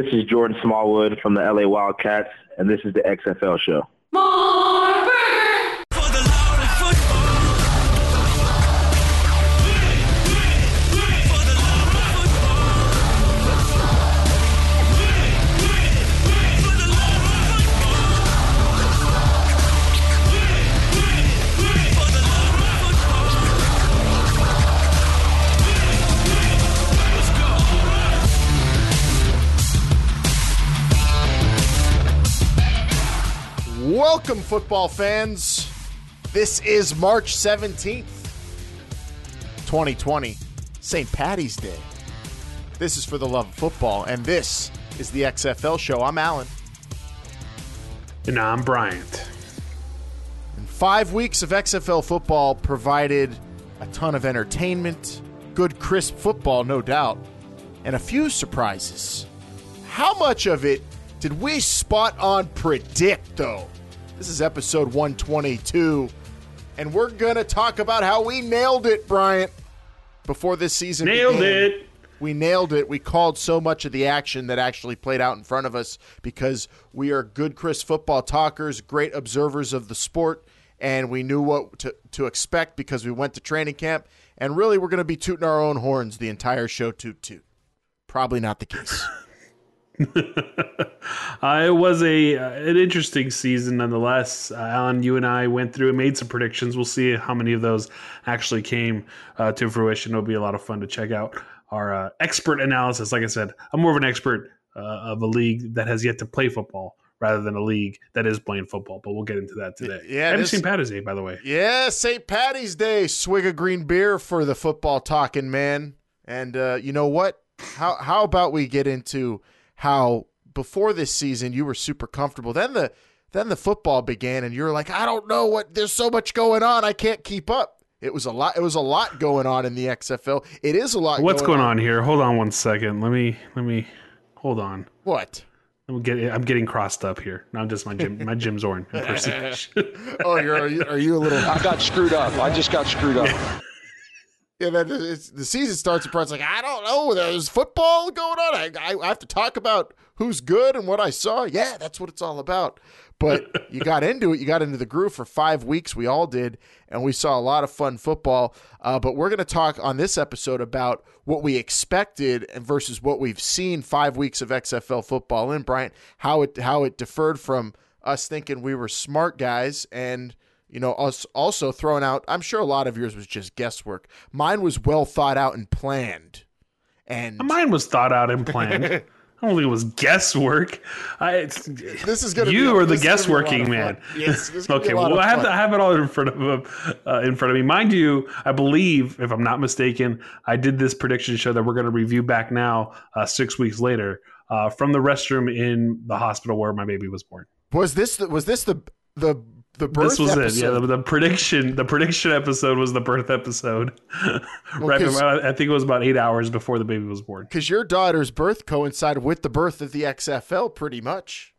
This is Jordan Smallwood from the LA Wildcats, and this is the XFL show. Welcome, football fans. This is March 17th, 2020, St. Patty's Day. This is for the love of football, and this is the XFL show. I'm Alan. And I'm Bryant. And five weeks of XFL football provided a ton of entertainment, good, crisp football, no doubt, and a few surprises. How much of it did we spot on predict, though? This is episode 122, and we're going to talk about how we nailed it, Bryant, before this season Nailed began. it. We nailed it. We called so much of the action that actually played out in front of us because we are good Chris football talkers, great observers of the sport, and we knew what to, to expect because we went to training camp. And really, we're going to be tooting our own horns the entire show, toot toot. Probably not the case. Uh, it was a uh, an interesting season nonetheless. Uh, Alan, you and I went through and made some predictions. We'll see how many of those actually came uh, to fruition. It'll be a lot of fun to check out our uh, expert analysis. Like I said, I'm more of an expert uh, of a league that has yet to play football rather than a league that is playing football. But we'll get into that today. Yeah, Happy St. Patty's Day, by the way. Yeah, St. Patty's Day. Swig of green beer for the football talking man. And uh, you know what? How how about we get into how before this season you were super comfortable. Then the then the football began and you were like, I don't know what there's so much going on. I can't keep up. It was a lot it was a lot going on in the XFL. It is a lot What's going on here? Hold on one second. Let me let me hold on. What? I'm getting I'm getting crossed up here. Not just my Jim my Jim Zorn impersonation. Oh, you're are you, are you a little I got screwed up. I just got screwed up. Yeah, then it's, the season starts and it's like I don't know. There's football going on. I, I, I have to talk about who's good and what I saw. Yeah, that's what it's all about. But you got into it. You got into the groove for five weeks. We all did, and we saw a lot of fun football. Uh, but we're going to talk on this episode about what we expected and versus what we've seen five weeks of XFL football in Bryant. How it how it differed from us thinking we were smart guys and you know, us also throwing out. I'm sure a lot of yours was just guesswork. Mine was well thought out and planned. And Mine was thought out and planned. I don't think it was guesswork. I, it's, this is gonna. you be, are the this is gonna be a lot guessworking man. Yes, this is gonna be okay, well, I have to I have it all in front of uh, in front of me. Mind you, I believe, if I'm not mistaken, I did this prediction show that we're going to review back now, uh, six weeks later, uh, from the restroom in the hospital where my baby was born. Was this the, was this the the the birth this was episode? it. Yeah, the, the prediction. The prediction episode was the birth episode. right, 'cause- about- I think it was about eight hours before the baby was born. because your daughter's birth coincided with the birth of the XFL, pretty much.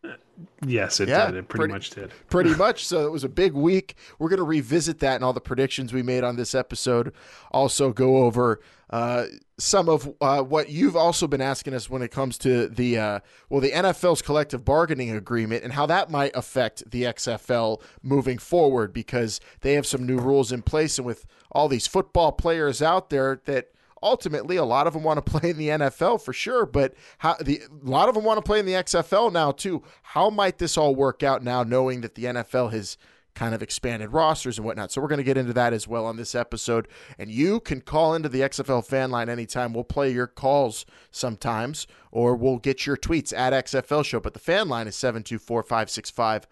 Yes, it Yeah, did. It pretty, pretty- much did. pretty much. So it was a big week. We're going to revisit that and all the predictions we made on this episode. Also, go over uh, some of uh, what you've also been asking us when it comes to the uh, well, the NFL's collective bargaining agreement and how that might affect the XFL moving forward because they have some new rules in place, and with all these football players out there that ultimately a lot of them want to play in the NFL for sure, but how the a lot of them want to play in the XFL now too. How might this all work out now knowing that the NFL has kind of expanded rosters and whatnot. So we're going to get into that as well on this episode. And you can call into the XFL fan line anytime. We'll play your calls sometimes, or we'll get your tweets at XFL Show. But the fan line is 724 565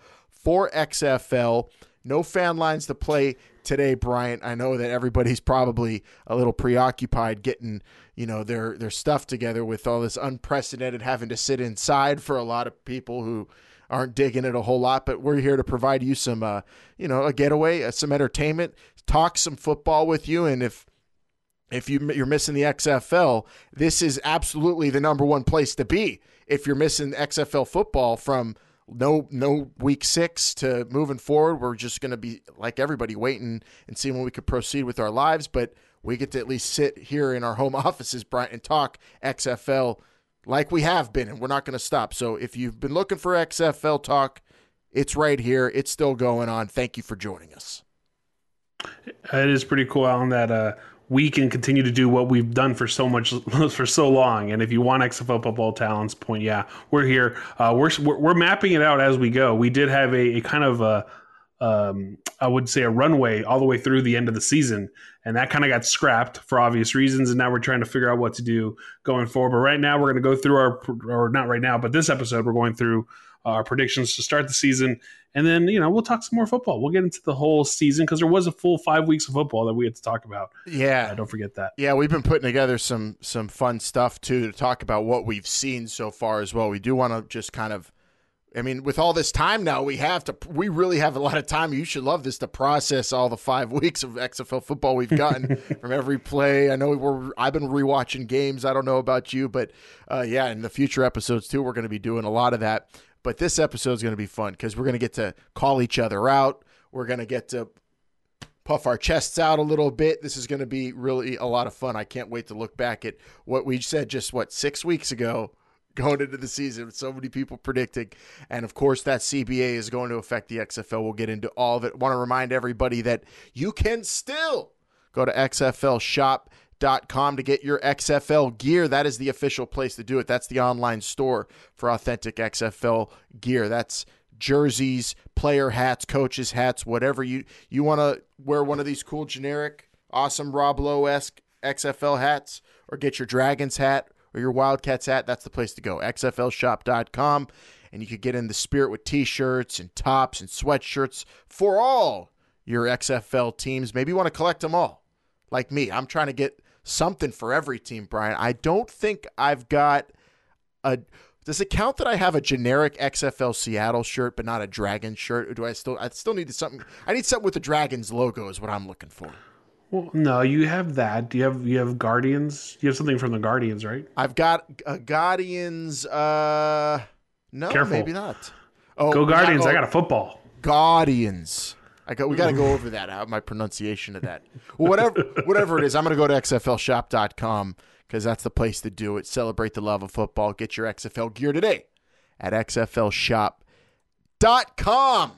4XFL. No fan lines to play today, Bryant. I know that everybody's probably a little preoccupied getting, you know, their their stuff together with all this unprecedented having to sit inside for a lot of people who aren't digging it a whole lot. But we're here to provide you some, uh, you know, a getaway, uh, some entertainment, talk some football with you, and if if you, you're missing the XFL, this is absolutely the number one place to be. If you're missing XFL football from no no week six to moving forward, we're just going to be like everybody waiting and seeing when we could proceed with our lives. But we get to at least sit here in our home offices, Brian, and talk XFL like we have been, and we're not going to stop. So if you've been looking for XFL talk, it's right here. It's still going on. Thank you for joining us. It is pretty cool, Alan, that uh, we can continue to do what we've done for so much for so long. And if you want XFL football talents, point yeah, we're here. Uh, we're, we're, mapping it out as we go. We did have a, a kind of a um, I would say a runway all the way through the end of the season, and that kind of got scrapped for obvious reasons. And now we're trying to figure out what to do going forward. But right now, we're going to go through our, or not right now, but this episode, we're going through our predictions to start the season, and then you know we'll talk some more football. We'll get into the whole season because there was a full five weeks of football that we had to talk about. Yeah, uh, don't forget that. Yeah, we've been putting together some some fun stuff too to talk about what we've seen so far as well. We do want to just kind of I mean, with all this time now, we have to. We really have a lot of time. You should love this to process all the five weeks of XFL football we've gotten from every play. I know we're. I've been rewatching games. I don't know about you, but uh, yeah, in the future episodes too, we're going to be doing a lot of that. But this episode is going to be fun because we're going to get to call each other out. We're going to get to puff our chests out a little bit. This is going to be really a lot of fun. I can't wait to look back at what we said just what six weeks ago going into the season with so many people predicting. And of course, that CBA is going to affect the XFL. We'll get into all of it. Want to remind everybody that you can still go to XFLshop.com to get your XFL gear. That is the official place to do it. That's the online store for authentic XFL gear. That's jerseys, player hats, coaches hats, whatever you you want to wear one of these cool generic awesome Rob Lowe esque XFL hats or get your Dragons hat or your Wildcats hat, that's the place to go. XFLshop.com. And you could get in the spirit with t shirts and tops and sweatshirts for all your XFL teams. Maybe you want to collect them all, like me. I'm trying to get something for every team, Brian. I don't think I've got a. Does it count that I have a generic XFL Seattle shirt, but not a Dragon shirt? Or do I still? I still need something. I need something with the Dragons logo. Is what I'm looking for. Well, no, you have that. You have you have Guardians. You have something from the Guardians, right? I've got uh, Guardians. Uh, no, Careful. maybe not. Oh, go Guardians! Got, oh, I got a football. Guardians. I got. We got to go over that. Out my pronunciation of that. Whatever, whatever it is, I'm going to go to xflshop.com because that's the place to do it. Celebrate the love of football. Get your XFL gear today at xflshop.com.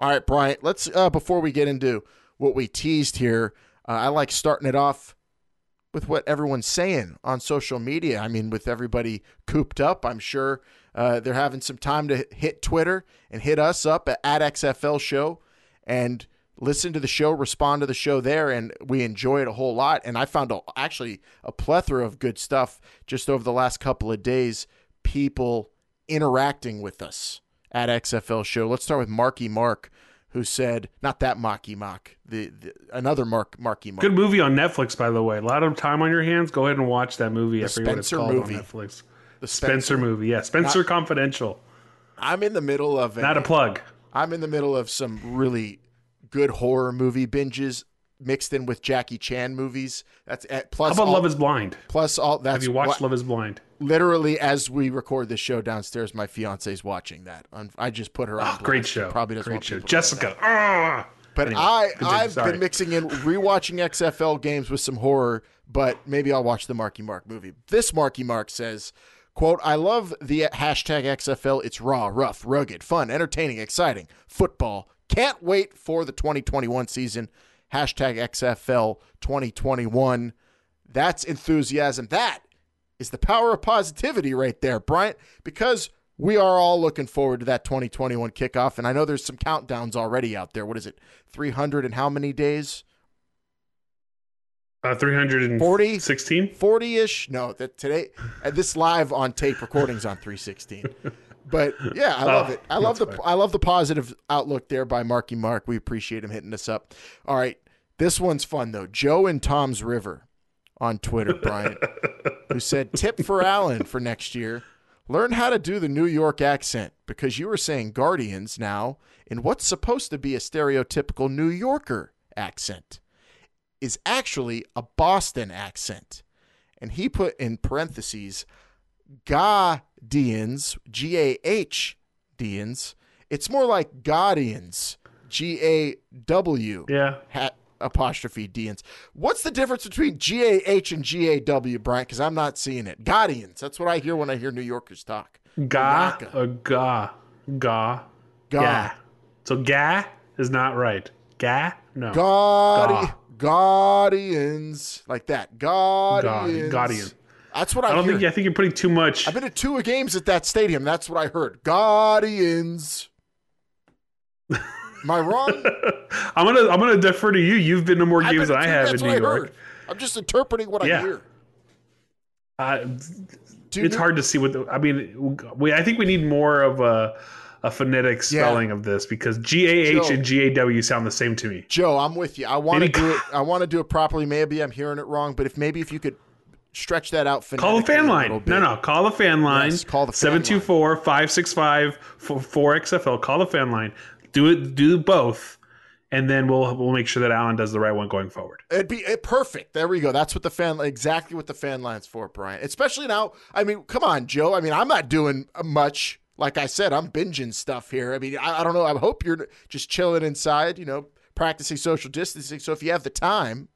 All right, Bryant. Let's uh, before we get into what we teased here. Uh, I like starting it off with what everyone's saying on social media. I mean, with everybody cooped up, I'm sure uh, they're having some time to hit Twitter and hit us up at, at XFL Show and listen to the show, respond to the show there, and we enjoy it a whole lot. And I found a, actually a plethora of good stuff just over the last couple of days. People interacting with us at XFL Show. Let's start with Marky Mark who said not that Marky Mark, the, the another Mark Marky Mark. Good movie on Netflix, by the way. A lot of time on your hands. Go ahead and watch that movie. The I forget Spencer what it's called movie. on Netflix. The Spencer, Spencer movie, yeah, Spencer not, Confidential. I'm in the middle of it. Not a plug. I'm in the middle of some really good horror movie binges mixed in with Jackie Chan movies. That's eh, plus. How about all, Love Is Blind? Plus all. That's Have you watched Love Is Blind? Literally, as we record this show downstairs, my fiance's watching that. I just put her on. Oh, great show. Probably doesn't. Great show. Jessica. Ah! But anyway, I I've Sorry. been mixing in rewatching XFL games with some horror. But maybe I'll watch the Marky Mark movie. This Marky Mark says. Quote, I love the hashtag XFL. It's raw, rough, rugged, fun, entertaining, exciting. Football. Can't wait for the 2021 season hashtag XFL 2021. That's enthusiasm. That is the power of positivity right there, Bryant, because we are all looking forward to that 2021 kickoff. And I know there's some countdowns already out there. What is it? 300 and how many days? Uh, 340 16 40-ish no that today uh, this live on tape recordings on 316 but yeah, I love oh, it. I love the I love the positive outlook there by Marky Mark. We appreciate him hitting us up. All right, this one's fun though. Joe and Tom's River on Twitter, Brian, who said tip for Alan for next year. Learn how to do the New York accent because you were saying Guardians now in what's supposed to be a stereotypical New Yorker accent is actually a Boston accent. And he put in parentheses, Gadians, G A H Dians. It's more like Guardians, G A W. Yeah. Ha- apostrophe Dians. What's the difference between GAH and GAW, Brian? Because I'm not seeing it. Guardians. That's what I hear when I hear New Yorkers talk. Ga Yaka. or uh, ga ga Ga. So ga is not right. Ga no. Guardi- Ga. Guardians. Like that. Guardians. Guardian. That's what I, I don't hear. think. I think you're putting too much. I've been to two games at that stadium. That's what I heard. Guardians. Am I wrong? I'm gonna. I'm gonna defer to you. You've been to more games than I have in New I York. heard. I'm just interpreting what I hear. Uh, it's hard to see what. The, I mean, we. I think we need more of a a phonetic spelling of this because G A H and G A W sound the same to me. Joe, I'm with you. I want to do it. I want to do it properly. Maybe I'm hearing it wrong, but if maybe if you could stretch that out. Call the fan line. No, no. Call the fan line. Yes, call the fan 724 565 4XFL. Call the fan line. Do it. Do both. And then we'll we'll make sure that Alan does the right one going forward. It'd be it, perfect. There we go. That's what the fan exactly what the fan line's for, Brian. Especially now. I mean, come on, Joe. I mean, I'm not doing much. Like I said, I'm binging stuff here. I mean, I, I don't know. I hope you're just chilling inside. You know, practicing social distancing. So if you have the time,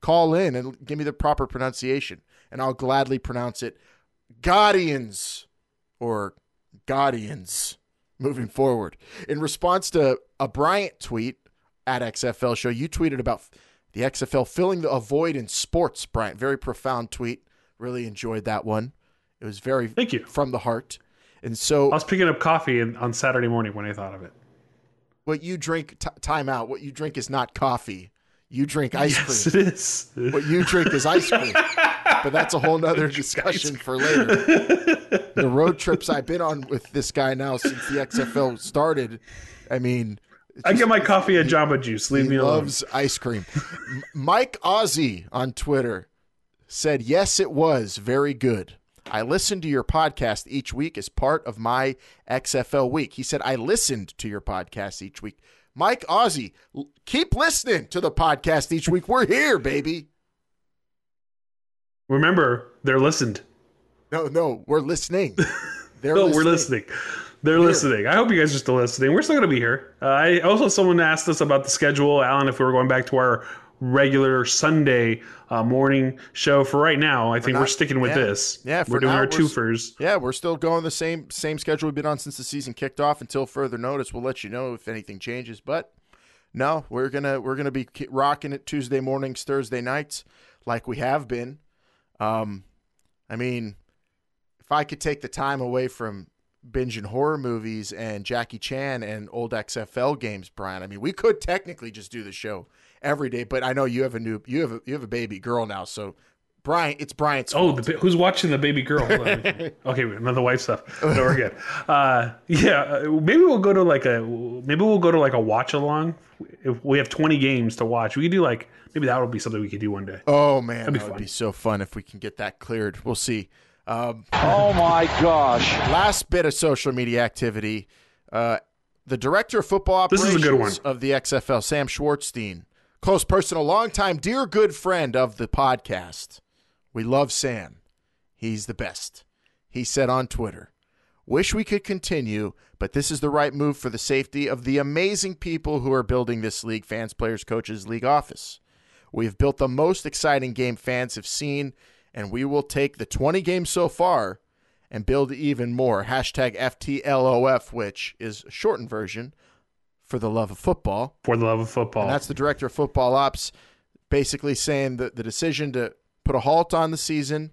call in and give me the proper pronunciation, and I'll gladly pronounce it Guardians or Guardians moving forward. In response to a Bryant tweet at XFL Show, you tweeted about the XFL filling the void in sports, Bryant. Very profound tweet. Really enjoyed that one. It was very Thank you. from the heart. And so, I was picking up coffee on Saturday morning when I thought of it. what you drink, t- time out. What you drink is not coffee. You drink ice yes, cream. it is. What you drink is ice cream. but that's a whole nother discussion for later. the road trips I've been on with this guy now since the XFL started. I mean, I get my coffee at Jamba Juice. Leave me alone. loves ice cream. Mike Ozzy on Twitter said, "Yes, it was very good. I listened to your podcast each week as part of my XFL week." He said, "I listened to your podcast each week." Mike Ozzy, l- keep listening to the podcast each week. We're here, baby. Remember, they're listened. No, no, we're listening. They're No, we're listening. They're listening. I hope you guys are still listening. We're still going to be here. Uh, I also someone asked us about the schedule, Alan, if we were going back to our regular Sunday uh, morning show. For right now, I think not- we're sticking with yeah. this. Yeah, for we're doing now, our we're twofers. Yeah, we're still going the same same schedule we've been on since the season kicked off. Until further notice, we'll let you know if anything changes. But no, we're gonna we're gonna be rocking it Tuesday mornings, Thursday nights, like we have been. Um, I mean, if I could take the time away from binging horror movies and Jackie Chan and old XFL games, Brian, I mean, we could technically just do the show every day. But I know you have a new you have a, you have a baby girl now, so Brian, it's Brian's. Oh, fault. the, who's watching the baby girl? Okay, another wife stuff. No, we're good. Uh, yeah, uh, maybe we'll go to like a maybe we'll go to like a watch along. If we have twenty games to watch, we could do like maybe that would be something we could do one day. Oh man, be that would be so fun if we can get that cleared. We'll see. Um, Oh my gosh. last bit of social media activity. Uh, the director of football This operations is a good one. of the XFL, Sam Schwartzstein, close person, a longtime dear good friend of the podcast. We love Sam. He's the best. He said on Twitter, "Wish we could continue, but this is the right move for the safety of the amazing people who are building this league, fans, players, coaches, league office. We have built the most exciting game fans have seen, and we will take the 20 games so far and build even more. Hashtag FTLOF, which is a shortened version for the love of football. For the love of football, And that's the director of football ops basically saying that the decision to put a halt on the season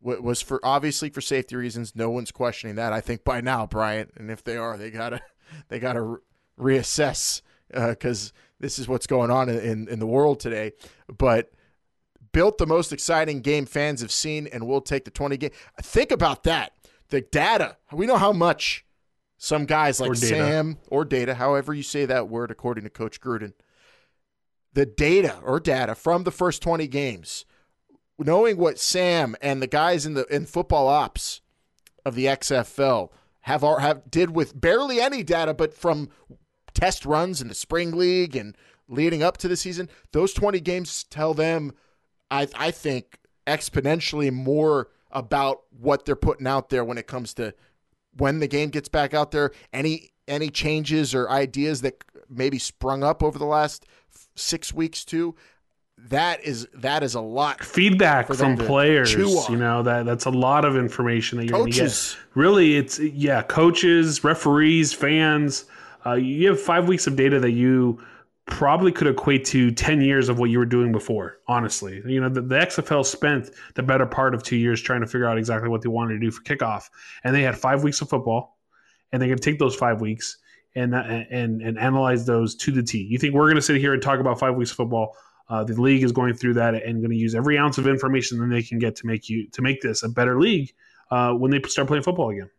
was for obviously for safety reasons. No one's questioning that. I think by now, Bryant, and if they are, they gotta they gotta re- reassess uh, because this is what's going on in, in the world today. But built the most exciting game fans have seen, and we'll take the twenty game. Think about that. The data. We know how much some guys like Or. Sam or data, however you say that word, according to Coach Gruden the data or data from the first 20 games, knowing what Sam and the guys in the in football ops of the XFL have have did with barely any data, but from test runs in the spring league and leading up to the season, those 20 games tell them, I I think exponentially more about what they're putting out there when it comes to when the game gets back out there, any any changes or ideas that maybe sprung up over the last six weeks too. That is that is a lot. Feedback from players, you know that that's a lot of information that you're going to get. Really, it's yeah, coaches, referees, fans. Uh, you have five weeks of data that you probably could equate to 10 years of what you were doing before honestly. You know the, the xfl spent the better part of two years trying to figure out exactly what they wanted to do for kickoff and they had five weeks of football and going to take those five weeks and and and analyze those to the t. You think we're going to sit here and talk about five weeks of football? Uh, the league is going through that and going to use every ounce of information that they can get to make you to make this a better league uh, when they start playing football again.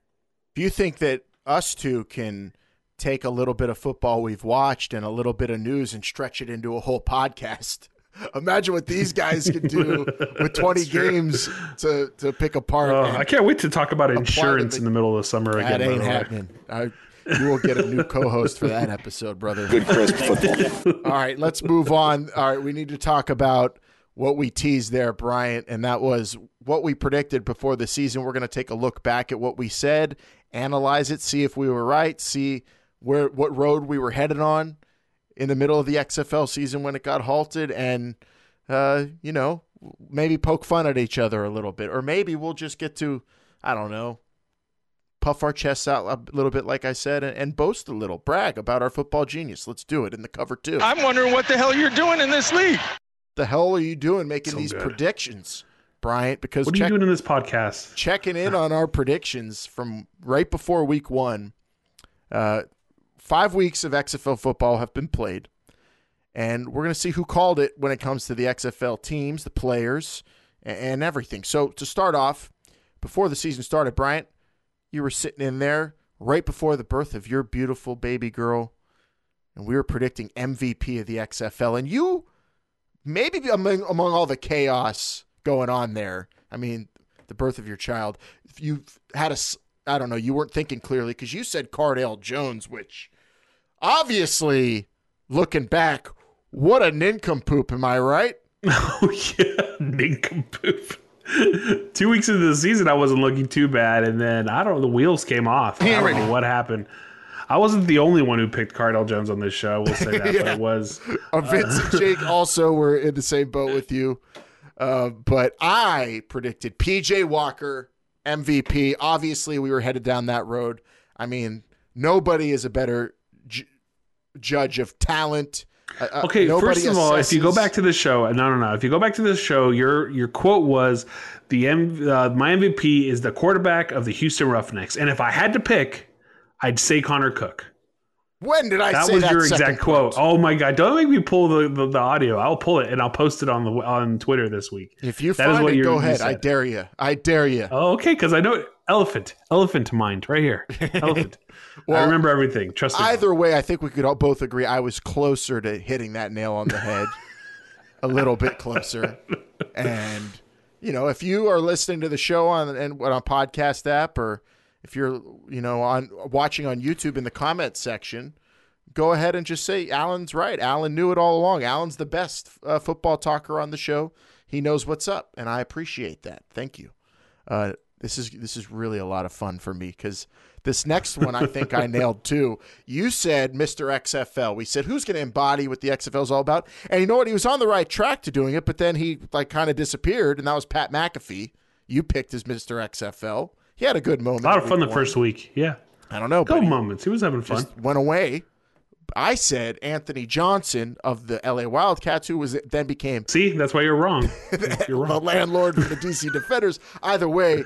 Do you think that us two can take a little bit of football we've watched and a little bit of news and stretch it into a whole podcast? Imagine what these guys can do with 20 games to, to pick apart. Uh, I can't wait to talk about insurance in the middle of the summer again. that ain't happening. I, you will get a new co-host for that episode, brother. Good crisp football. All right, let's move on. All right, we need to talk about what we teased there, Bryant, and that was what we predicted before the season. We're going to take a look back at what we said, analyze it, see if we were right, see where what road we were headed on in the middle of the XFL season when it got halted, and uh, you know, maybe poke fun at each other a little bit, or maybe we'll just get to, I don't know, puff our chests out a little bit, like I said, and, and boast a little, brag about our football genius. Let's do it in the cover two. I'm wondering what the hell you're doing in this league. the hell are you doing making So these good. predictions, Bryant? Because What are check, you doing in this podcast? checking in on our predictions from right before week one. Uh, five weeks of XFL football have been played, and we're going to see who called it when it comes to the XFL teams, the players, and everything. So to start off, before the season started, Bryant, you were sitting in there right before the birth of your beautiful baby girl, and we were predicting MVP of the XFL, and you maybe among among all the chaos going on there. I mean, the birth of your child. You had a, I don't know, you weren't thinking clearly because you said Cardale Jones, which obviously, looking back, what a nincompoop. Am I right? Oh yeah, nincompoop. Two weeks into the season, I wasn't looking too bad, and then I don't know. The wheels came off. I don't know what happened. I wasn't the only one who picked Cardale Jones on this show. I will say that, but Yeah. it was. Uh, Vince and Jake also were in the same boat with you. Uh, but I predicted PJ Walker MVP. Obviously, we were headed down that road. I mean, nobody is a better judge of talent. Uh, uh, Okay, first of all, if you go back to the show, no, no, no. If you go back to this show, your your quote was the M, uh, my MVP is the quarterback of the Houston Roughnecks, and if I had to pick, I'd say Connor Cook. when did I That was that your exact quote. Oh my god! Don't make me pull the, the, the audio. I'll pull it and I'll post it on the on Twitter this week. If you That is find what it, go ahead. I dare you. I dare you. Oh, okay, because I know elephant, elephant mind right here. Elephant. I remember everything. Trust me. Either way, I think we could all both agree I was closer to hitting that nail on the head, a little bit closer. And you know, if you are listening to the show on and on a podcast app, or if you're you know on watching on YouTube in the comments section, go ahead and just say Alan's right. Alan knew it all along. Alan's the best uh, football talker on the show. He knows what's up, and I appreciate that. Thank you. Uh, this is this is really a lot of fun for me because this next one I think I nailed too. You said Mr. XFL. We said who's going to embody what the XFL is all about, and you know what? He was on the right track to doing it, but then he like kind of disappeared, and that was Pat McAfee. You picked as Mr. XFL. He had a good moment. a lot of fun the first week. Yeah, I don't know, he moments. He was having fun. just went away. I said Anthony Johnson of the LA Wildcats, who was then became See, that's why you're wrong. You're the landlord for the DC Defenders. Either way,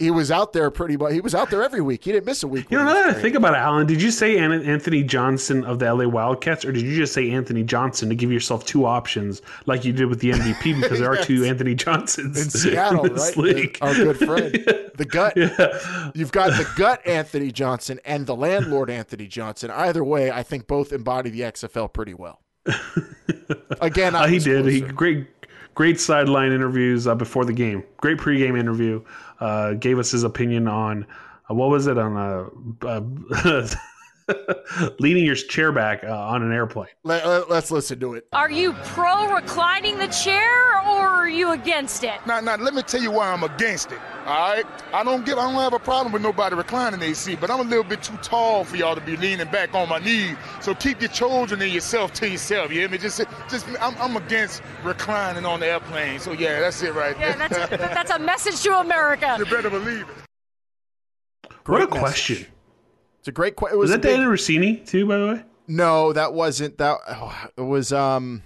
he was out there pretty much. He was out there every week. He didn't miss a week. You know, now that I think about it, Alan, did you say Anthony Johnson of the LA Wildcats, or did you just say Anthony Johnson to give yourself two options, like you did with the MVP? Because there are two Anthony Johnsons in Seattle, in this right? league. Our good friend, the gut. Yeah. You've got the gut Anthony Johnson and the landlord Anthony Johnson. Either way, I think both embody the XFL pretty well. Again, I Uh, he did. He great, great sideline interviews uh, before the game. Great pregame interview. Uh, gave us his opinion on uh, what was it on uh, uh, leaning your chair back uh, on an airplane. Let, let, let's listen to it. Are you pro reclining the chair or are you against it? Now, now, let me tell you why I'm against it. All right, I don't give, I don't have a problem with nobody reclining their seat, but I'm a little bit too tall for y'all to be leaning back on my knees. So keep your children and yourself to yourself. You hear me? Just, just, I'm, I'm against reclining on the airplane. So yeah, that's it right Yeah, there. that's, that's a message to America. you better believe it. what a message. question. It's a great question. Was that big- Dianna Russini too? By the way, No, that wasn't that. Oh, it was um.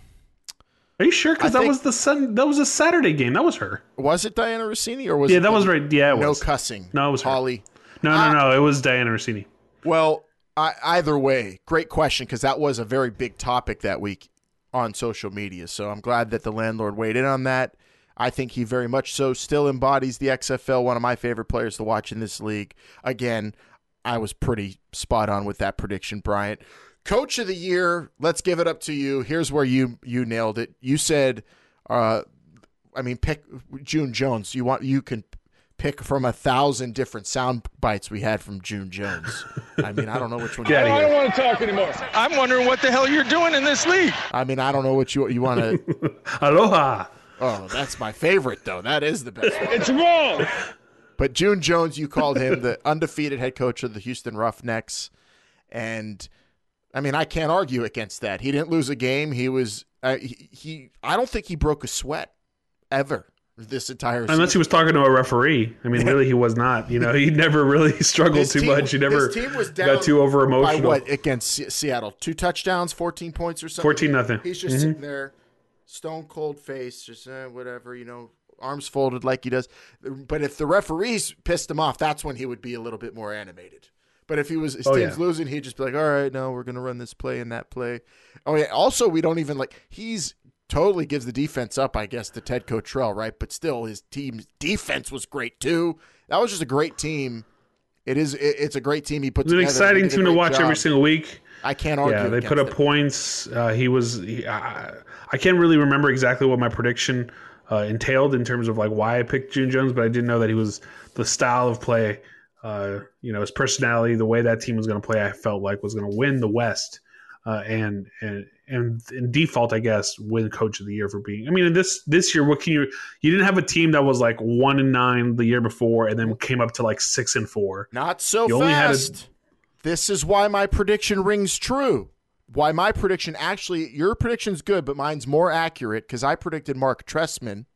are you sure? Because that think- was the sun. That was a Saturday game. That was her. Was it Dianna Russini or was Yeah, it that was right. Yeah, no was. cussing? No, it was her. Holly. No, no, no. It was Dianna Russini. Well, I, either way, great question because that was a very big topic that week on social media. So I'm glad that the landlord weighed in on that. I think he very much so still embodies the XFL, one of my favorite players to watch in this league. Again, I was pretty spot on with that prediction, Bryant. Coach of the year, let's give it up to you. Here's where you you nailed it. You said, uh, I mean, pick June Jones. You want you can pick from a thousand different sound bites we had from June Jones. I mean, I don't know which one. Get out of here. want to talk anymore. I'm wondering what the hell you're doing in this league. I mean, I don't know what you you want to. Aloha. Oh, that's my favorite though. That is the best. One. It's wrong. But June Jones, you called him the undefeated head coach of the Houston Roughnecks, and I mean, I can't argue against that. He didn't lose a game. He was uh, he, he. I don't think he broke a sweat ever this entire season. Unless he was talking to a referee. I mean, really, he was not. You know, he never really struggled His too team- much. He never team was down got too over by emotional. what against Seattle? Two touchdowns, fourteen points or something. 14 nothing. He's just sitting there, stone cold face, just eh, whatever, you know, arms folded like he does. But if the referees pissed him off, that's when he would be a little bit more animated. But if he was his Oh, team's yeah. losing, he'd just be like, "All right, no, we're gonna run this play and that play." Oh yeah. Also, we don't even like he's totally gives the defense up, I guess, to Ted Cottrell, right? But still, his team's defense was great too. That was just a great team. It is. It, it's a great team he put It was an. Exciting team to watch every single week. I can't argue. Yeah, they put up it. points. Uh, he was. He, I, I can't really remember exactly what my prediction uh, entailed in terms of like why I picked June Jones, but I didn't know that he was the style of play. Uh, you know, his personality, the way that team was going to play, I felt like was going to win the West, uh, and and and in default, I guess, win Coach of the Year for being. I mean, in this this year, what can you? You didn't have a team that was like one and nine the year before, and then came up to like six and four. Not so You only had a- fast. This is why my prediction rings true. Why my prediction actually, your prediction's good, but mine's more accurate because I predicted Mark Trestman.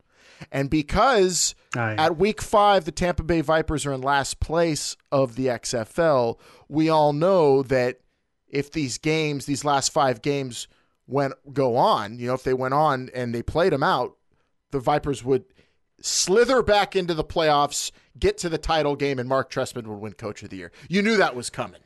And because Aye. at week five, the Tampa Bay Vipers are in last place of the XFL, we all know that if these games, these last five games, went go on, you know, if they went on and they played them out, the Vipers would slither back into the playoffs, get to the title game, and Mark Trestman would win Coach of the Year. You knew that was coming.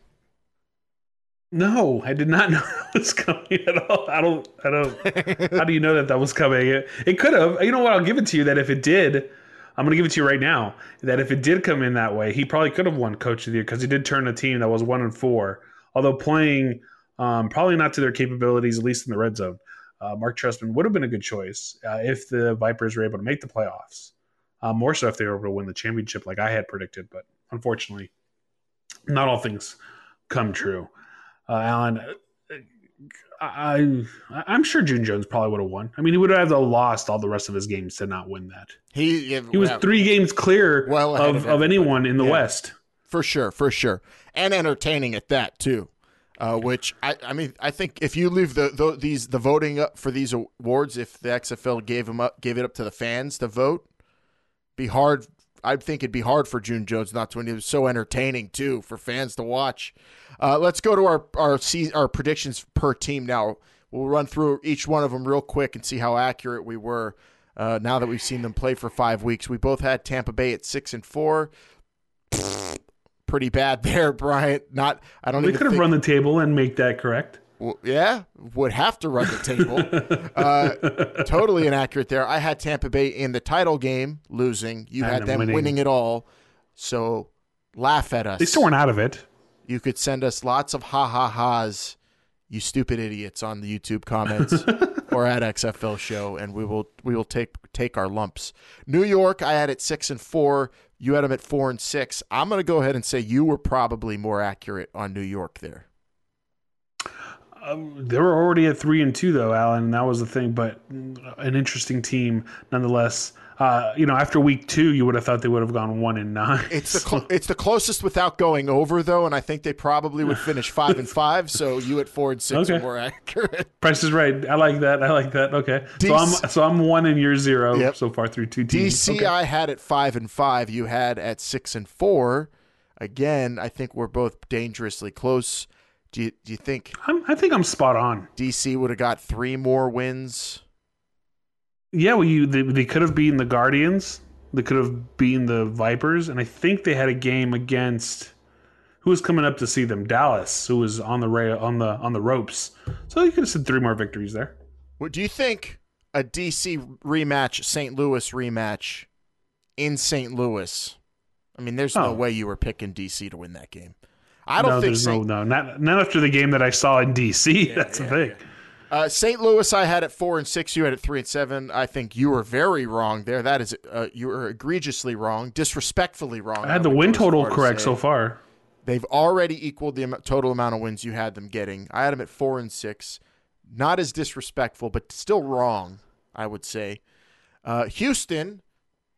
No, I did not know that was coming at all. I don't. I don't. how do you know that that was coming? It, it could have. You know what? I'll give it to you that if it did, I'm going to give it to you right now. That if it did come in that way, he probably could have won Coach of the Year because he did turn a team that was one and four, although playing um, probably not to their capabilities, at least in the red zone. Uh, Mark Trestman would have been a good choice uh, if the Vipers were able to make the playoffs. Uh, more so if they were able to win the championship, like I had predicted. But unfortunately, not all things come true. Uh, Alan, uh, I, I I'm sure June Jones probably would have won. I mean, he would have lost all the rest of his games to not win that. He He was three games clear Well of, of of, anyone in the Yeah. West. for sure, for sure, and entertaining at that too. Uh, which I, I mean, I think if you leave the, the these the voting up for these awards, if the XFL gave them up, gave it up to the fans to vote, be hard. I think it'd be hard for June Jones not to win. It was so entertaining too for fans to watch. Uh, let's go to our our our predictions per team now. We'll run through each one of them real quick and see how accurate we were. Uh, now that we've seen them play for five weeks, we both had Tampa Bay at six and four. Pretty bad there, Bryant. Not I don't even could have think- run the table and make that correct. Well, yeah, would have to run the table. uh, totally inaccurate there. I had Tampa Bay in the title game losing. You Had had them them winning. winning. it all. So laugh at us. They still weren't out of it. You could send us lots of ha ha ha's, you stupid idiots, on the YouTube comments or at XFL Show, and we will we will take take our lumps. New York, I had it six and four. You had them at four and six. I'm going to go ahead and say you were probably more accurate on New York there. Um, they were already at three and two though, Alan. And that was the thing, but an interesting team nonetheless. Uh, you know, after week two, you would have thought they would have gone one and nine. It's the cl- it's the closest without going over though, and I think they probably would finish five and five. So you at four and six Okay. are more accurate. Price is right. I like that. I like that. Okay, so I'm so I'm one and you're zero Yep. so far through two teams. DC, Okay. I had at five and five. You had at six and four. Again, I think we're both dangerously close. Do you do you think I'm, I think I'm spot on. DC would have got three more wins? Yeah, well, you they, they could have beaten the Guardians. They could have beaten the Vipers, and I think they had a game against who was coming up to see them, Dallas, who was on the rail on the on the ropes. So you could have said three more victories there. What do you think? A DC rematch, St. Louis rematch in St. Louis. I mean, there's no Oh. way you were picking DC to win that game. I don't no, think St. no no not not after the game that I saw in DC. That's the thing. Uh, St. Louis, I had at four and six. You had at three and seven. I think you were very wrong there. That is, uh, you were egregiously wrong, disrespectfully wrong. I had the win total far to correct so far. They've already equaled the total amount of wins you had them getting. I had them at four and six. Not as disrespectful, but still wrong, I would say. Uh, Houston,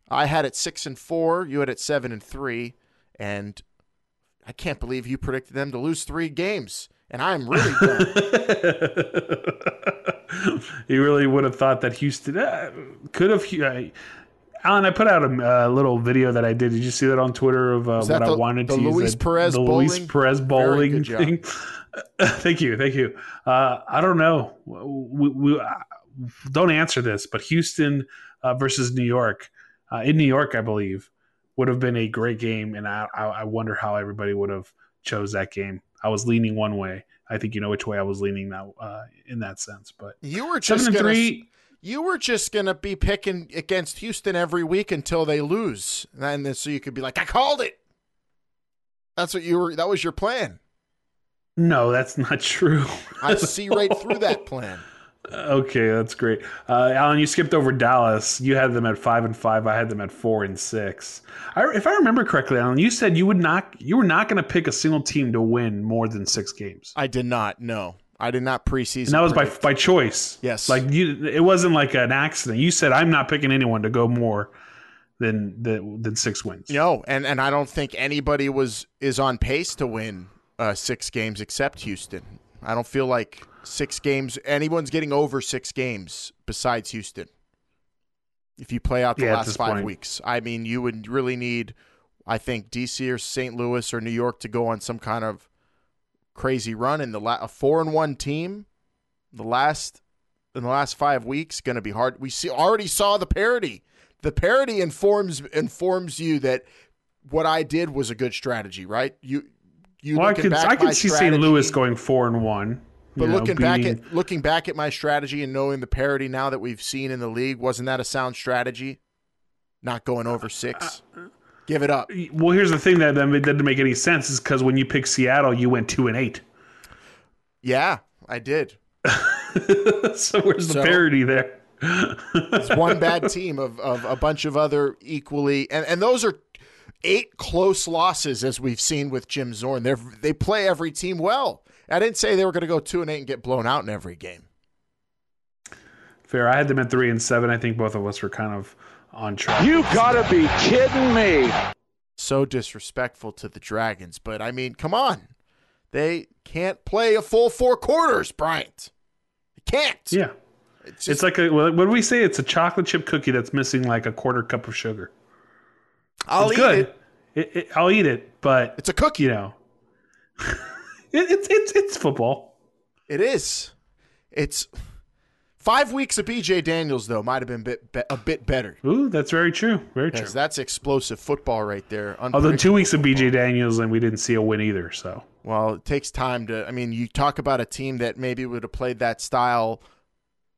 I had at six and four. You had at seven and three. And I can't believe you predicted them to lose three games. And I'm really done. you really would have thought that Houston uh, could have. Uh, Alan, I put out a uh, little video that I did. Did you see that on Twitter of uh, what I wanted the to use? Luis that- Perez the Luis? Perez bowling thing. thank you, thank you. Uh, I don't know. We, we uh, don't answer this, but Houston uh, versus New York uh, in New York, I believe, would have been a great game, and I, I, wonder how everybody would have chose that game. I was leaning one way. I think you know which way I was leaning that uh, in that sense, but You were just seven and gonna, three. You were just gonna be picking against Houston every week until they lose, and then so you could be like, "I called it." That's what you were. That was your plan. No, that's not true. I see right through that plan. Okay, that's great. Uh, Alan, you skipped over Dallas. You had them at five and five. I had them at four and six. I, if I remember correctly, Alan, you said you would not. You were not going to pick a single team to win more than six games, I did not. No, I did not preseason. and that was by by choice. Yes. like you. It wasn't like an accident. You said I'm not picking anyone to go more than than, than six wins. no, and and I don't think anybody was is on pace to win uh, six games except Houston. I don't feel like six games. Anyone's getting over six games besides Houston. If you play out the Yeah, last five point. weeks, I mean, you would really need, I think, DC or St. Louis or New York to go on some kind of crazy run. And the la- a four and one team, the last in the last five weeks, going to be hard. We see already saw the parity. The parity informs informs you that what I did was a good strategy, right? You you Well, I back I could see St. Louis going four and one. But know, looking back at looking back at my strategy and knowing the parity now that we've seen in the league, wasn't that a sound strategy? Not going over six. Uh, uh, Give it up. well, here's the thing that, that didn't make any sense is because when you picked Seattle, you went two and eight. Yeah, I did. so where's the So- parity there? It's one bad team of, of a bunch of other equally, and, and those are eight close losses as we've seen with Jim Zorn. They they play every team well. I didn't say they were going to go two and eight and get blown out in every game. Fair. I had them at three and seven. I think both of us were kind of on track. You gotta be kidding me. So disrespectful to the Dragons, but I mean, come on, they can't play a full four quarters, Bryant. They can't. yeah. it's, It's like a what do we say? It's a chocolate chip cookie that's missing like a quarter cup of sugar. I'll it's eat good. it. It, it, I'll eat it, but It's a cookie. you know, it, it's it's it's football. It is. It's five weeks of BJ Daniels though might have been bit, be, a bit better Ooh, that's very true. Very true. that's explosive football right there. Although two weeks of BJ Daniels and we didn't see a win either. So Well, it takes time to. I mean, you talk about a team that maybe would have played that style,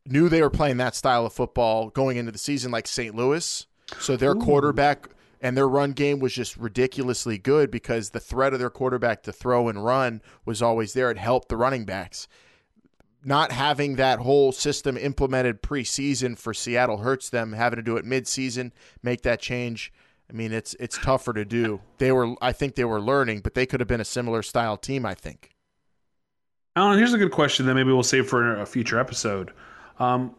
knew they were playing that style of football going into the season, like St. Louis. So their quarterback and their run game was just ridiculously good because the threat of their quarterback to throw and run was always there. It helped the running backs. Not having that whole system implemented preseason for Seattle hurts them. Having to do it midseason, make that change. I mean, it's it's tougher to do. They were, I think, they were learning, but they could have been a similar style team. I think. Alan, here's a good question that maybe we'll save for a future episode. Um,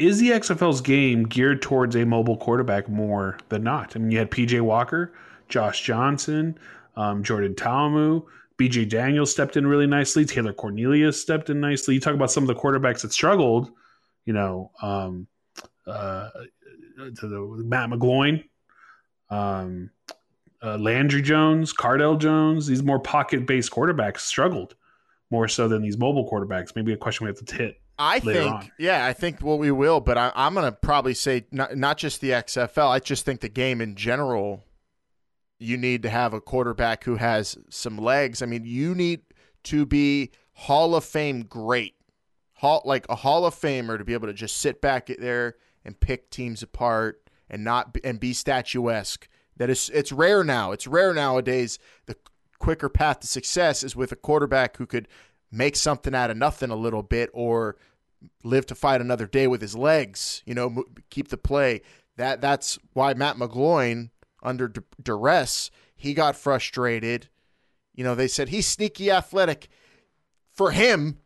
is the XFL's game geared towards a mobile quarterback more than not? I mean, you had PJ Walker, Josh Johnson, um, Jordan Ta'amu, BJ Daniels stepped in really nicely. Taylor Cornelius stepped in nicely. You talk about some of the quarterbacks that struggled, you know, um, uh, to the Matt McGloin, um, uh, Landry Jones, Cardale Jones. These more pocket-based quarterbacks struggled more so than these mobile quarterbacks. Maybe a question we have to hit. I think, on. yeah, I think what we will, but I, I'm going to probably say not, not just the XFL. I just think the game in general, you need to have a quarterback who has some legs. I mean, you need to be Hall of Fame great, Hall, like a Hall of Famer to be able to just sit back there and pick teams apart and not and be statuesque. That is, it's rare now. It's rare nowadays. The quicker path to success is with a quarterback who could make something out of nothing a little bit or live to fight another day with his legs. You know, keep the play. That that's why Matt McGloin under d- duress he got frustrated. You know, they said he's sneaky athletic. For him,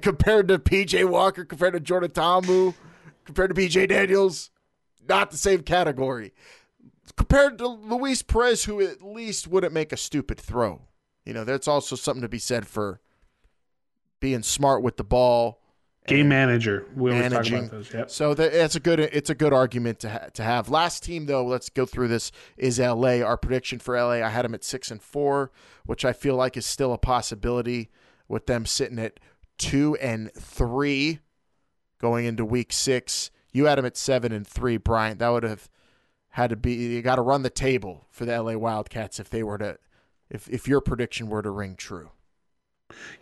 compared to PJ Walker, compared to Jordan Ta'amu, compared to BJ Daniels, not the same category. Compared to Luis Perez, who at least wouldn't make a stupid throw. You know, that's also something to be said for being smart with the ball. Game manager. We always managing. talk about those. Yep. So the, it's a good it's a good argument to ha- to have. Last team though, let's go through this is LA. Our prediction for LA, I had them at six and four, which I feel like is still a possibility with them sitting at two and three going into week six. You had them at seven and three, Bryant. That would have had to be you got to run the table for the LA Wildcats if they were to if if your prediction were to ring true.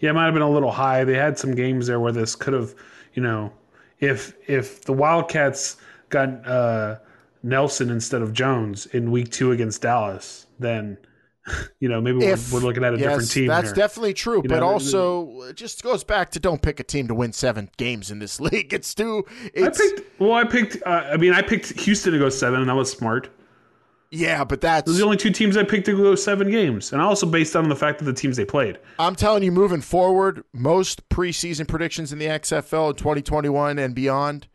Yeah, it might have been a little high. They had some games there where this could have, you know, if if the Wildcats got uh, Nelson instead of Jones in week two against Dallas, then you know maybe If- we're, we're looking at a yes, different team. That's here. definitely true, You but know, also it just goes back to don't pick a team to win seven games in this league. It's too. I picked. Well, I picked. Uh, I mean, I picked Houston to go seven, and that was smart. Yeah, but that's Those are the only two teams I picked to go seven games, and also based on the fact that the teams they played. I'm telling you, moving forward, most preseason predictions in the XFL in 2021 and beyond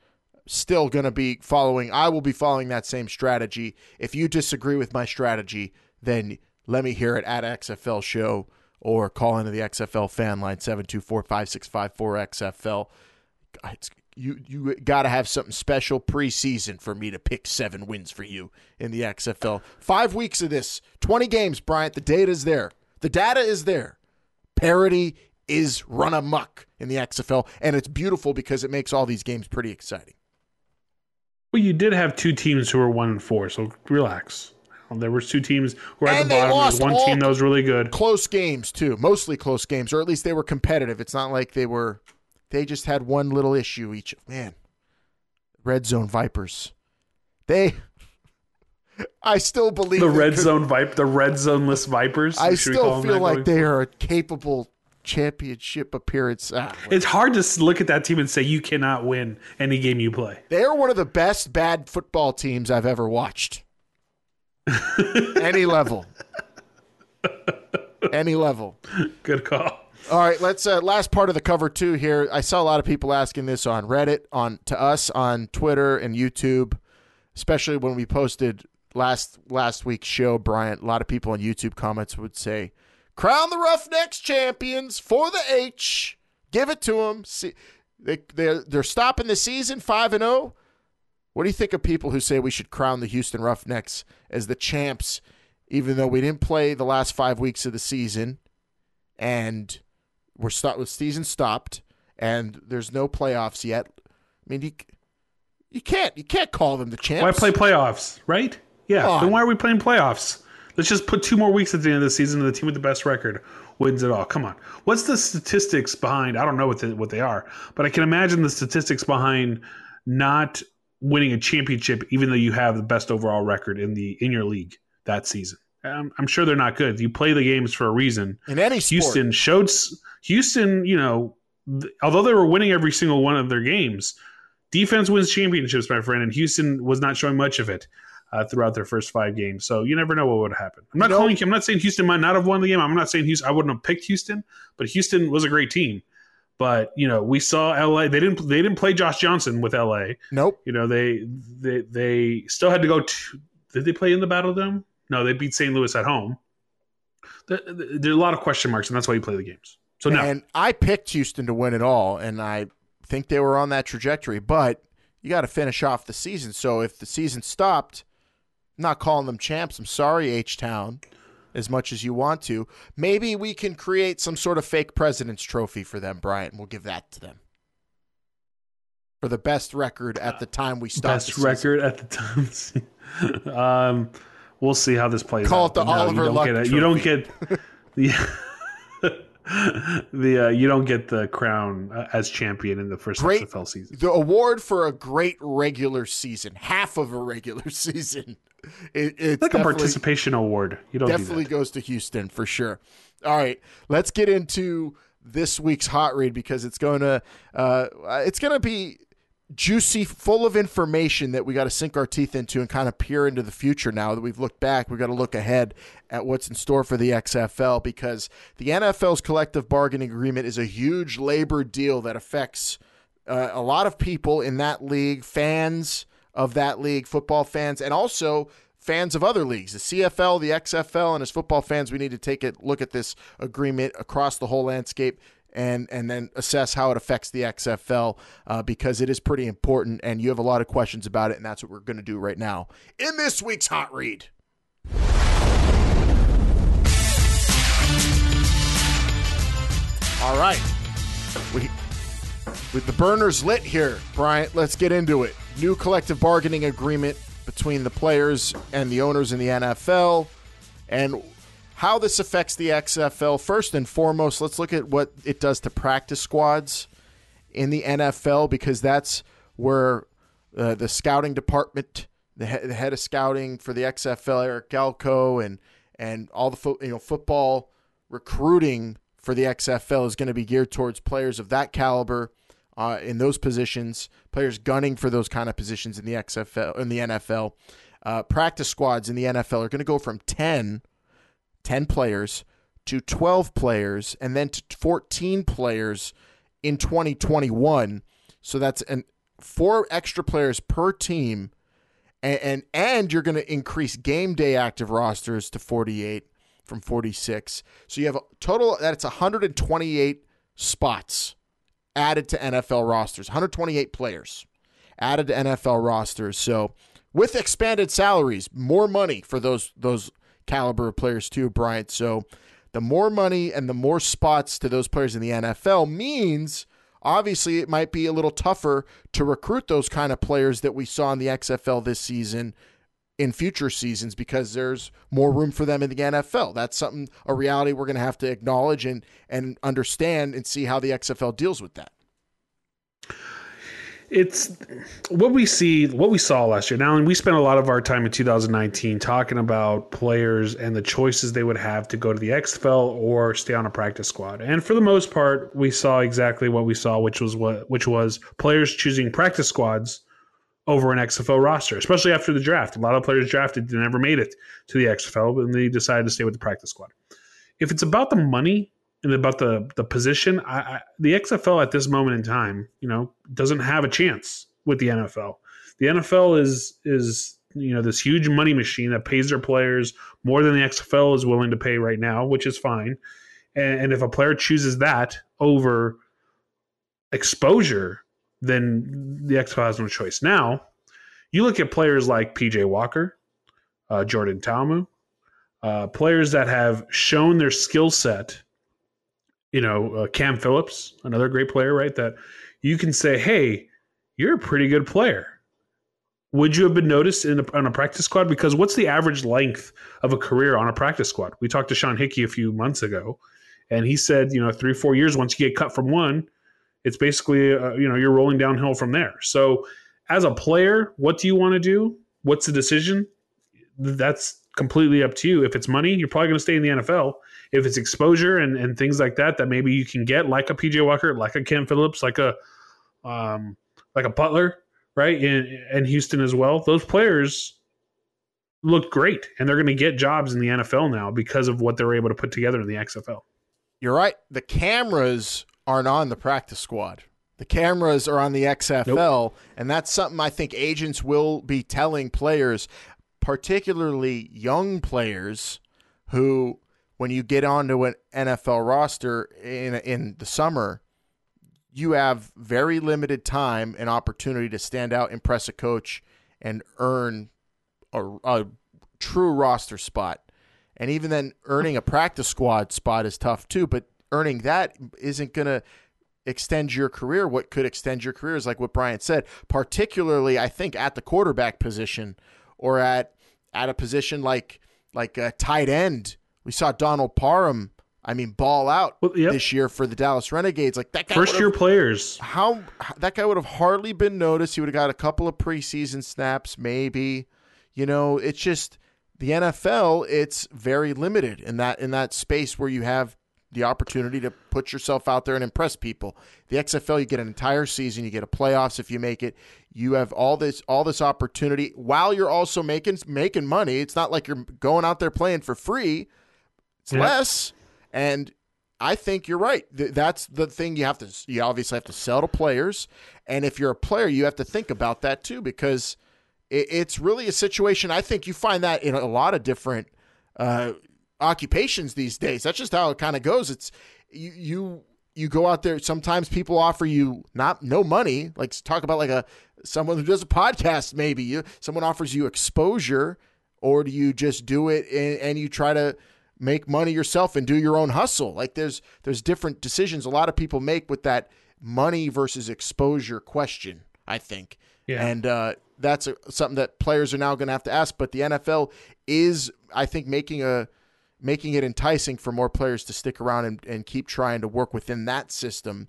still going to be following. I will be following that same strategy. If you disagree with my strategy, then let me hear it at XFL show or call into the XFL fan line 724 565 4XFL. You you got to have something special preseason for me to pick seven wins for you in the XFL. Five weeks of this, 20 games, Bryant. The data is there. The data is there parity is run amok in the XFL, and it's beautiful because it makes all these games pretty exciting. Well, you did have two teams who were one and four, so relax. There was two teams who were at And the bottom. There was one team that was really good. Close games too, mostly close games, or at least they were competitive. It's not like they were. They just had one little issue each. Man, red zone Vipers. They. I still believe The red could- zone vipe, the red zoneless vipers. I Should still feel like going they are a capable championship appearance. Ah, It's hard to look at that team and say you cannot win any game you play. They are one of the best bad football teams I've ever watched. Any level. Any level. Good call. All right, let's uh, last part of the cover two here. I saw a lot of people asking this on Reddit, on to us on Twitter and YouTube, especially when we posted last last week's show. Bryant, a lot of people on YouTube comments would say, "Crown the Roughnecks champions for the H. Give it to them. See, they they're they're stopping the season five and zero. What do you think of people who say we should crown the Houston Roughnecks as the champs, even though we didn't play the last five weeks of the season, and we're stop the season stopped, and there's no playoffs yet? I mean, you you can't you can't call them the champs. Why play playoffs, right? Yeah. Then why are we playing playoffs? Let's just put two more weeks at the end of the season and the team with the best record wins it all. Come on. What's the statistics behind? I don't know what, the, what they are, but I can imagine the statistics behind not winning a championship, even though you have the best overall record in the in your league that season. I'm, I'm sure they're not good. You play the games for a reason. in any sport. Houston showed Houston, you know, th- although they were winning every single one of their games, defense wins championships, my friend, and Houston was not showing much of it uh, throughout their first five games. So you never know what would happen. I'm not No. calling. I'm not saying Houston might not have won the game. I'm not saying Houston. I wouldn't have picked Houston, but Houston was a great team. But you know, we saw LA. They didn't. They didn't play Josh Johnson with LA. Nope. You know, they they they still had to go to. Did they play in the Battle Dome? No, they beat St. Louis at home. There, there are a lot of question marks, and that's why you play the games. So no, And I picked Houston to win it all, and I think they were on that trajectory. But you got to finish off the season. So if the season stopped, I'm not calling them champs. I'm sorry, H Town, as much as you want to. Maybe we can create some sort of fake president's trophy for them, Bryant. We'll give that to them for the best record at the time we stopped. best record at the time. um, we'll see how this plays. Call out. it the no, Oliver you don't Luck get it. You don't get the the uh, you don't get the crown uh, as champion in the first Great. XFL season. The award for a great regular season, half of a regular season. It, it's Like a participation award. You don't definitely do goes to Houston for sure. All right, let's get into this week's hot read because it's going to uh, it's going to be juicy, full of information that we got to sink our teeth into and kind of peer into the future. Now that we've looked back, We've got to look ahead at what's in store for the XFL because the NFL's collective bargaining agreement is a huge labor deal that affects uh, a lot of people in that league, fans of that league, football fans, and also fans of other leagues, the CFL, the XFL, and as football fans, we need to take a look at this agreement across the whole landscape and and then assess how it affects the XFL uh, because it is pretty important, and you have a lot of questions about it, and that's what we're going to do right now in this week's hot read. All right, we with the burners lit here, Bryant. Let's get into it. New collective bargaining agreement between the players and the owners in the NFL, and how this affects the XFL. First and foremost, let's look at what it does to practice squads in the NFL because that's where uh, the scouting department, the, he- the head of scouting for the XFL, Eric Galko, and and all the fo- you know football recruiting for the XFL is going to be geared towards players of that caliber uh, in those positions, players gunning for those kind of positions in the XFL in the NFL. Uh, practice squads in the NFL are going to go from 10, 10 players to 12 players and then to 14 players in 2021. So that's an four extra players per team and and, and you're going to increase game day active rosters to 48 from 46. So you have a total that's 128 spots added to NFL rosters, 128 players added to NFL rosters. So with expanded salaries, more money for those those caliber of players too, Bryant. So the more money and the more spots to those players in the NFL means obviously it might be a little tougher to recruit those kind of players that we saw in the XFL this season in future seasons because there's more room for them in the NFL. That's something a reality we're going to have to acknowledge and and understand and see how the XFL deals with that. It's what we see what we saw last year. Now and we spent a lot of our time in 2019 talking about players and the choices they would have to go to the xfl or stay on a practice squad. And for the most part we saw exactly what we saw which was what which was players choosing practice squads over an xfl roster especially after the draft. A lot of players drafted never made it to the xfl and they decided to stay with the practice squad. If it's about the money and about the the position, I, I, the XFL at this moment in time, you know, doesn't have a chance with the NFL. The NFL is is you know this huge money machine that pays their players more than the XFL is willing to pay right now, which is fine. And, and if a player chooses that over exposure, then the XFL has no choice. Now, you look at players like PJ Walker, uh, Jordan Ta'amu, uh, players that have shown their skill set you know, uh, Cam Phillips, another great player, right? That you can say, hey, you're a pretty good player. Would you have been noticed in a, on a practice squad? Because what's the average length of a career on a practice squad? We talked to Sean Hickey a few months ago, and he said, you know, three, four years, once you get cut from one, it's basically, uh, you know, you're rolling downhill from there. So as a player, what do you want to do? What's the decision? That's completely up to you. If it's money, you're probably going to stay in the NFL if it's exposure and, and things like that that maybe you can get like a PJ Walker, like a Cam Phillips, like a um, like a Butler, right? In in Houston as well. Those players look great and they're going to get jobs in the NFL now because of what they're able to put together in the XFL. You're right. The cameras aren't on the practice squad. The cameras are on the XFL, and that's something I think agents will be telling players, particularly young players, who, when you get onto an NFL roster in in the summer, you have very limited time and opportunity to stand out, impress a coach, and earn a, a true roster spot. And even then, earning a practice squad spot is tough too. But earning that isn't going to extend your career. What could extend your career is like what Brian said, particularly I think at the quarterback position or at at a position like like a tight end. We saw Donald Parham. I mean, ball out Well, yep. this year for the Dallas Renegades. Like that guy first year players. how that guy would have hardly been noticed. He would have got a couple of preseason snaps, maybe. You know, it's just the NFL. It's very limited in that in that space where you have the opportunity to put yourself out there and impress people. The XFL, you get an entire season, you get a playoffs if you make it. You have all this all this opportunity while you're also making making money. It's not like you're going out there playing for free. It's Yeah. less, and I think you're right. That's the thing you have to. You obviously have to sell to players, and if you're a player, you have to think about that too because it's really a situation. I think you find that in a lot of different uh, occupations these days. That's just how it kind of goes. It's you you you go out there. Sometimes people offer you not no money. Like talk about like a someone who does a podcast. Maybe you someone offers you exposure, or do you just do it and, and you try to make money yourself and do your own hustle? Like there's there's different decisions a lot of people make with that money versus exposure question. I think. Yeah. And uh, that's a, something that players are now going to have to ask. But the NFL is, I think, making a making it enticing for more players to stick around and, and keep trying to work within that system.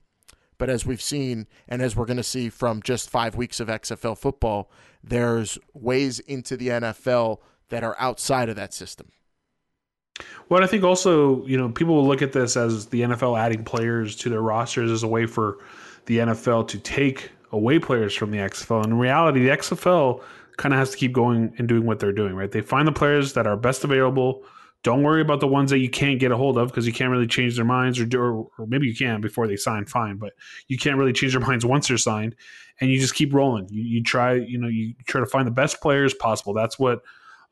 But as we've seen, and as we're going to see from just five weeks of XFL football, there's ways into the NFL that are outside of that system. Well, I think also, you know, people will look at this as the NFL adding players to their rosters as a way for the NFL to take away players from the XFL. In reality, the XFL kind of has to keep going and doing what they're doing, right? They find the players that are best available. Don't worry about the ones that you can't get a hold of because you can't really change their minds, or, do, or, or maybe you can before they sign, fine, but you can't really change their minds once they're signed. And you just keep rolling. You, you try, you know, you try to find the best players possible. That's what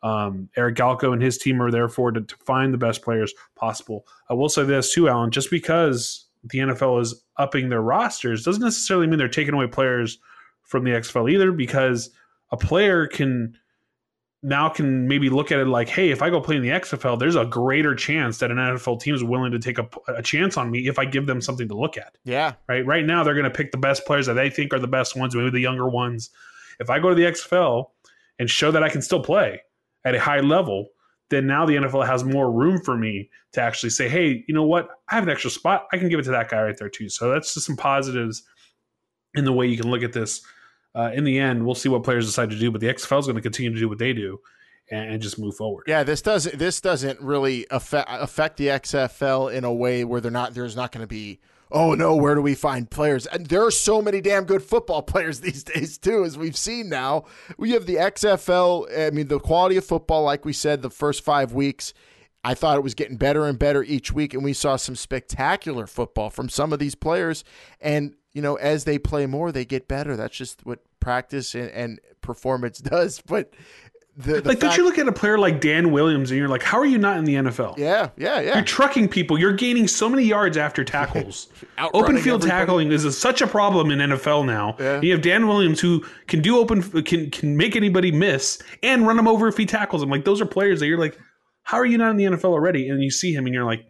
um, Eric Galko and his team are there for to, to find the best players possible. I will say this too, Alan. Just because the NFL is upping their rosters doesn't necessarily mean they're taking away players from the XFL either. Because a player can now can maybe look at it like, hey, if I go play in the XFL, there's a greater chance that an NFL team is willing to take a, a chance on me if I give them something to look at Yeah. right? Right now, they're going to pick the best players that they think are the best ones, maybe the younger ones. If I go to the XFL and show that I can still play at a high level, then now the NFL has more room for me to actually say, hey, you know what? I have an extra spot. I can give it to that guy right there, too. So that's just some positives in the way you can look at this. Uh, in the end, we'll see what players decide to do, but the XFL is going to continue to do what they do and, and just move forward. Yeah, this doesn't this doesn't really affect affect the XFL in a way where they're not there's not going to be oh no where do we find players? And there are so many damn good football players these days too as we've seen now. We have the XFL I mean the quality of football like we said the first 5 weeks I thought it was getting better and better each week and we saw some spectacular football from some of these players. And you know as they play more they get better. That's just what practice and, and performance does. But the, the like, don't you look at a player like Dan Williams and you're like, how are you not in the NFL? yeah yeah yeah You're trucking people. You're gaining so many yards after tackles. Open field everybody. tackling is a, such a problem in NFL now. Yeah. You have Dan Williams who can do open can can make anybody miss and run him over if he tackles him. Like those are players that you're like, how are you not in the NFL already? And you see him and you're like,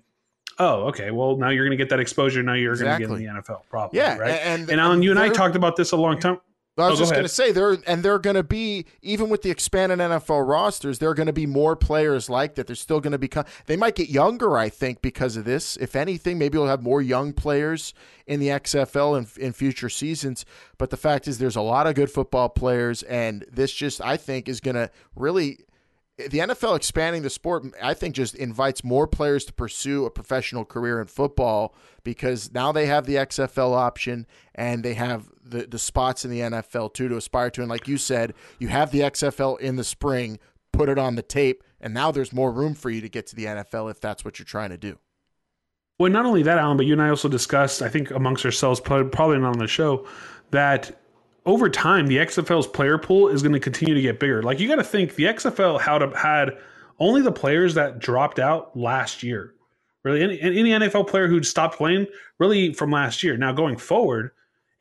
oh, okay. Well, now you're going to get that exposure. Now you're going to Exactly. get in the NFL. Probably. Yeah, Right. and- And, Alan, you and I talked about this a long time. I was Oh, just going to say there, and they're going to be even with the expanded NFL rosters, there are going to be more players like that. They're still going to become. They might get younger, I think, because of this. If anything, maybe we'll have more young players in the XFL in, in future seasons. But the fact is, there's a lot of good football players, and this just I think is going to really. The NFL expanding the sport, I think, just invites more players to pursue a professional career in football because now they have the XFL option and they have the, the spots in the NFL too to aspire to. And like you said, you have the XFL in the spring, put it on the tape, and now there's more room for you to get to the NFL if that's what you're trying to do. Well, not only that, Alan, but you and I also discussed, I think amongst ourselves, probably not on the show, that over time the XFL's player pool is going to continue to get bigger. Like you got to think the XFL had had only the players that dropped out last year. Really, any, any NFL player who'd stopped playing really from last year. Now going forward,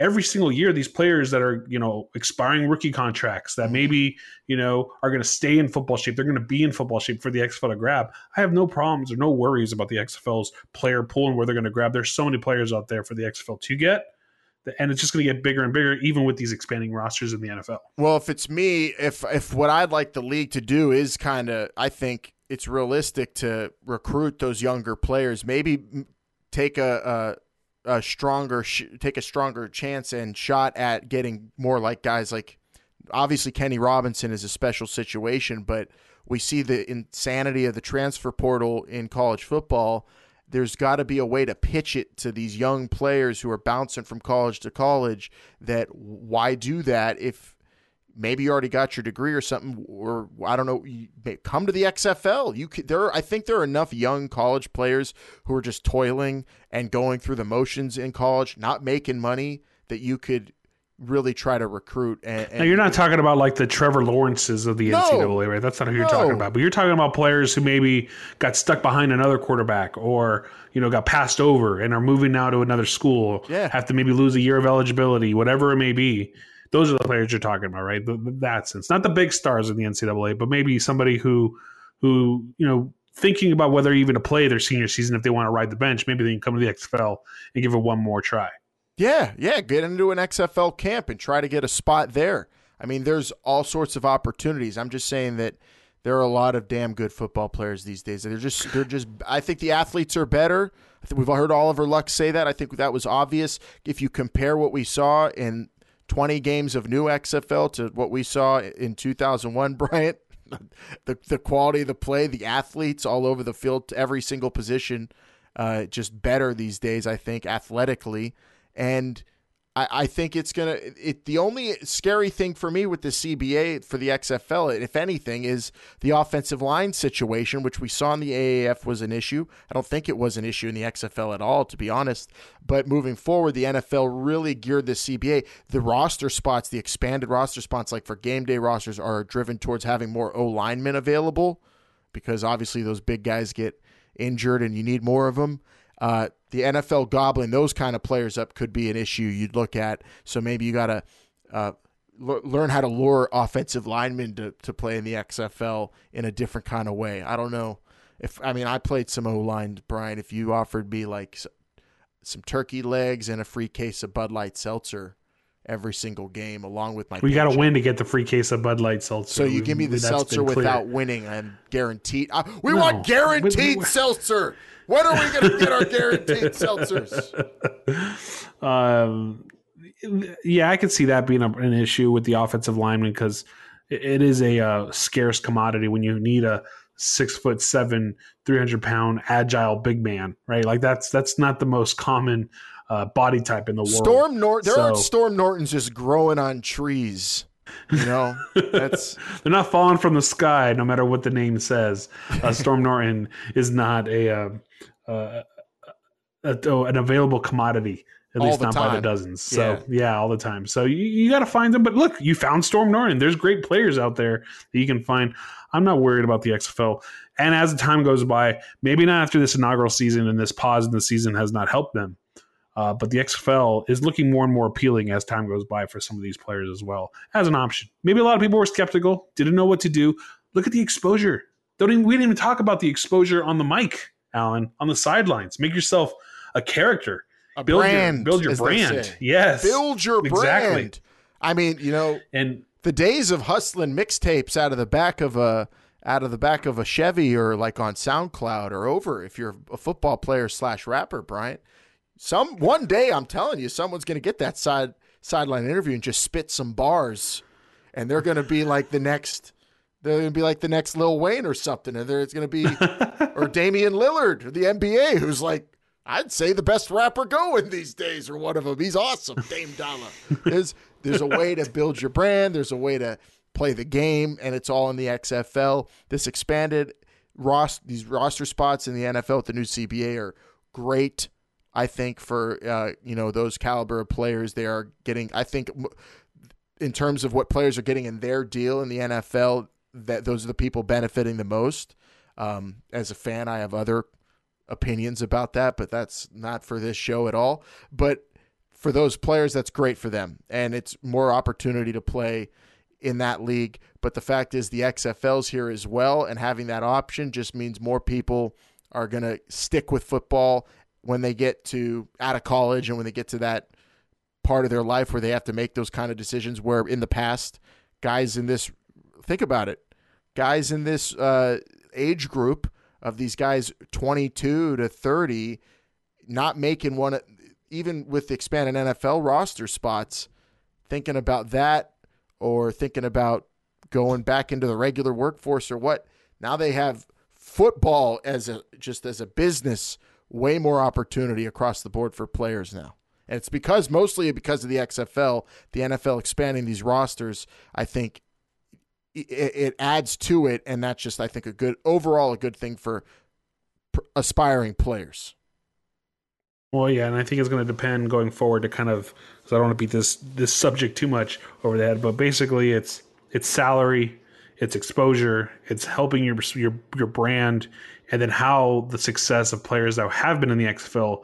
every single year these players that are you know expiring rookie contracts that maybe you know are going to stay in football shape they're going to be in football shape for the xfl to grab i have no problems or no worries about the xfl's player pool and where they're going to grab there's so many players out there for the xfl to get and it's just going to get bigger and bigger even with these expanding rosters in the nfl well if it's me if if what i'd like the league to do is kind of i think it's realistic to recruit those younger players maybe take a, a a stronger sh- take a stronger chance and shot at getting more like guys like obviously Kenny Robinson is a special situation, but we see the insanity of the transfer portal in college football. There's got to be a way to pitch it to these young players who are bouncing from college to college that why do that if maybe you already got your degree or something, or I don't know, come to the XFL. You could, there, I think there are enough young college players who are just toiling and going through the motions in college, not making money, that you could really try to recruit. And, and now you're not talking about like the Trevor Lawrences of the no, NCAA, right? That's not who you're no. talking about. But you're talking about players who maybe got stuck behind another quarterback, or you know got passed over and are moving now to another school. Yeah, have to maybe lose a year of eligibility, whatever it may be those are the players you're talking about, right? That sense, not the big stars in the NCAA, but maybe somebody who, who you know, thinking about whether even to play their senior season if they want to ride the bench, maybe they can come to the XFL and give it one more try. Yeah, yeah, get into an XFL camp and try to get a spot there. I mean, there's all sorts of opportunities. I'm just saying that there are a lot of damn good football players these days. They're just they're just I think the athletes are better. I think we've heard Oliver Luck say that. I think that was obvious. If you compare what we saw in 20 games of new XFL to what we saw in 2001, Bryant. the the quality of the play, the athletes all over the field, every single position, uh, just better these days. I think athletically, and I, I think it's gonna. It the only scary thing for me with the CBA for the XFL, if anything, is the offensive line situation, which we saw in the AAF was an issue. I don't think it was an issue in the XFL at all, to be honest. But moving forward, the NFL really geared the CBA. The roster spots, the expanded roster spots, like for game day rosters, are driven towards having more O linemen available, because obviously those big guys get injured and you need more of them. Uh, the NFL gobbling those kind of players up could be an issue you'd look at. So maybe you got to uh, l- learn how to lure offensive linemen to, to play in the XFL in a different kind of way. I don't know if I mean I played some O line, Brian. If you offered me like some turkey legs and a free case of Bud Light seltzer every single game, along with my. We got to win to get the free case of Bud Light seltzer. So you give me the seltzer without winning, I'm guaranteed. Uh, we no, want guaranteed we, we, seltzer. When are we going to get our guaranteed seltzers? Um, yeah, I could see that being a, an issue with the offensive lineman because it, it is a uh, scarce commodity when you need a six foot seven, three hundred pound agile big man, right? Like that's that's not the most common uh, body type in the world. Storm Norton, there so, aren't Storm Nortons just growing on trees. You know, that's they're not falling from the sky, no matter what the name says. Uh, Storm Norton is not a, uh, uh, a, a, an available commodity, at least not time. by the dozens. So yeah. yeah, all the time. So you, you got to find them. But look, you found Storm Norton. There's great players out there that you can find. I'm not worried about the XFL. And as the time goes by, maybe not after this inaugural season and this pause in the season has not helped them. Uh, but the XFL is looking more and more appealing as time goes by for some of these players as well as an option. Maybe a lot of people were skeptical, didn't know what to do. Look at the exposure. Don't even, we didn't even talk about the exposure on the mic, Alan, on the sidelines. Make yourself a character. A build brand. Your, build your brand. Yes. Build your exactly. brand. I mean, you know, and the days of hustling mixtapes out of the back of a out of the back of a Chevy or like on SoundCloud are over if you're a football player slash rapper, Bryant. Some one day, I'm telling you, someone's going to get that side sideline interview and just spit some bars, and they're going to be like the next. They're going to be like the next Lil Wayne or something, and there's going to be or Damian Lillard, or the NBA, who's like I'd say the best rapper going these days, or one of them. He's awesome, Dame Dollar. There's there's a way to build your brand. There's a way to play the game, and it's all in the XFL. This expanded Ross these roster spots in the NFL with the new CBA are great. I think for uh, you know those caliber of players, they are getting. I think in terms of what players are getting in their deal in the NFL, that those are the people benefiting the most. Um, as a fan, I have other opinions about that, but that's not for this show at all. But for those players, that's great for them, and it's more opportunity to play in that league. But the fact is, the XFL's here as well, and having that option just means more people are going to stick with football when they get to out of college and when they get to that part of their life where they have to make those kind of decisions. Where in the past, guys in this think about it, guys in this uh, age group of these guys 22 to 30 not making one even with the expanded NFL roster spots thinking about that or thinking about going back into the regular workforce or what now they have football as a just as a business way more opportunity across the board for players now and it's because mostly because of the XFL the NFL expanding these rosters I think it, adds to it, and that's just I think a good overall a good thing for aspiring players. Well, yeah, and I think it's going to depend going forward to kind of because I don't want to beat this this subject too much over the head, but basically it's it's salary, it's exposure, it's helping your your your brand, and then how the success of players that have been in the XFL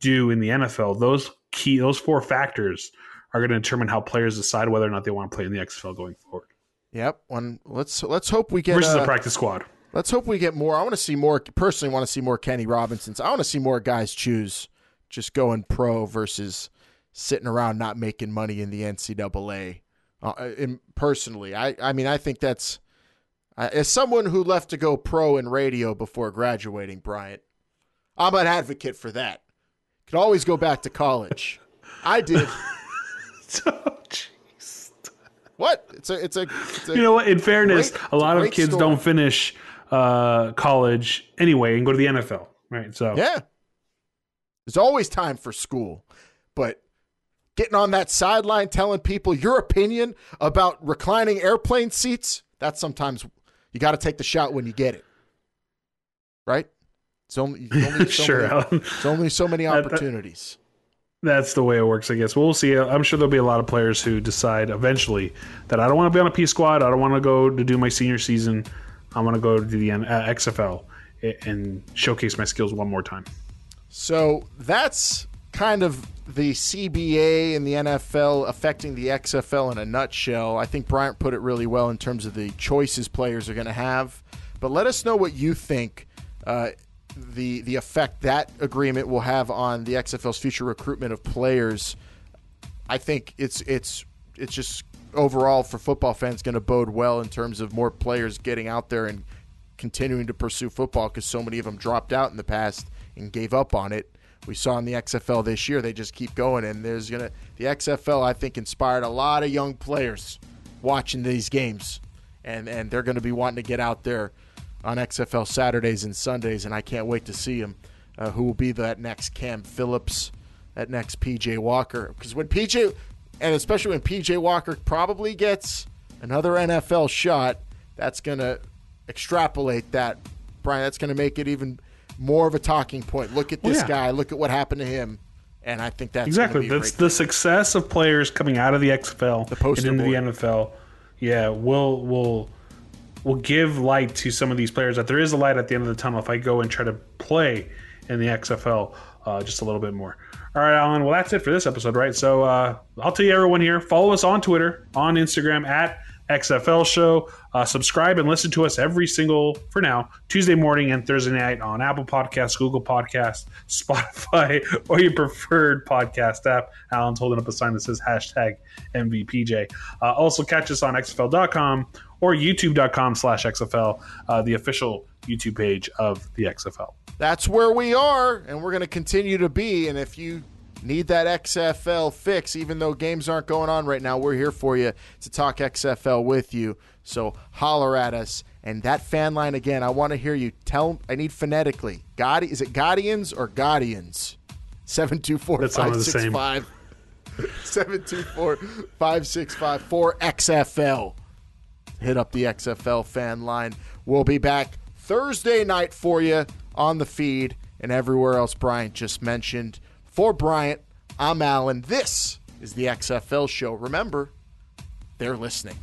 do in the NFL. Those key those four factors are going to determine how players decide whether or not they want to play in the XFL going forward. Yep. One. Let's let's hope we get versus uh, the practice squad. Let's hope we get more. I want to see more. Personally, want to see more Kenny Robinsons. I want to see more guys choose just going pro versus sitting around not making money in the NCAA. Uh, in, personally, I I mean I think that's uh, as someone who left to go pro in radio before graduating, Bryant, I'm an advocate for that. Could always go back to college. I did. What? It's a, it's a, it's a you know what? In fairness, great, a lot of kids story. don't finish uh, college anyway and go to the NFL, right? So yeah, there's always time for school, but getting on that sideline telling people your opinion about reclining airplane seats, that's sometimes you got to take the shot when you get it, right? It's only, only so sure. Many, it's only so many opportunities that's the way it works, I guess. We'll see. I'm sure there'll be a lot of players who decide eventually that I don't want to be on a P squad. I don't want to go to do my senior season. I want to go to the uh, XFL and showcase my skills one more time. So that's kind of the CBA and the NFL affecting the XFL in a nutshell. I think Bryant put it really well in terms of the choices players are going to have. But let us know what you think. Uh, the the effect that agreement will have on the XFL's future recruitment of players, I think it's it's it's just overall for football fans going to bode well in terms of more players getting out there and continuing to pursue football because so many of them dropped out in the past and gave up on it. We saw in the XFL this year they just keep going and there's gonna the XFL I think inspired a lot of young players watching these games and and they're going to be wanting to get out there on XFL Saturdays and Sundays, and I can't wait to see him. Uh, who will be that next Cam Phillips, that next PJ Walker? Because when PJ, and especially when PJ Walker probably gets another NFL shot, that's to extrapolate that, Brian. That's to make it even more of a talking point. Look at this well, yeah. guy. Look at what happened to him. And I think that's exactly that's the success of players coming out of the XFL the and into board. the NFL. Yeah, will will will give light to some of these players that there is a light at the end of the tunnel if I go and try to play in the XFL uh, just a little bit more. All right, Alan. Well, that's it for this episode, right? So uh, I'll tell you, everyone here, follow us on Twitter, on Instagram at XFL Show. Uh, subscribe and listen to us every single, for now, Tuesday morning and Thursday night on Apple Podcasts, Google Podcasts, Spotify, or your preferred podcast app. Alan's holding up a sign that says hashtag MVPJ. Uh, also, catch us on XFL.com or youtube.com slash XFL, uh, the official YouTube page of the XFL. That's where we are, and we're going to continue to be. And if you need that XFL fix, even though games aren't going on right now, we're here for you to talk XFL with you. So holler at us. And that fan line again, I want to hear you tell. I need phonetically. God, is it Guardians or Guardians? Seven two four five six five. Seven two four five six five four XFL hit up the XFL fan line. We'll be back Thursday night for you on the feed. and everywhere else Bryant just mentioned. For Bryant, I'm Alan. This is the XFL show. Remember, they're listening.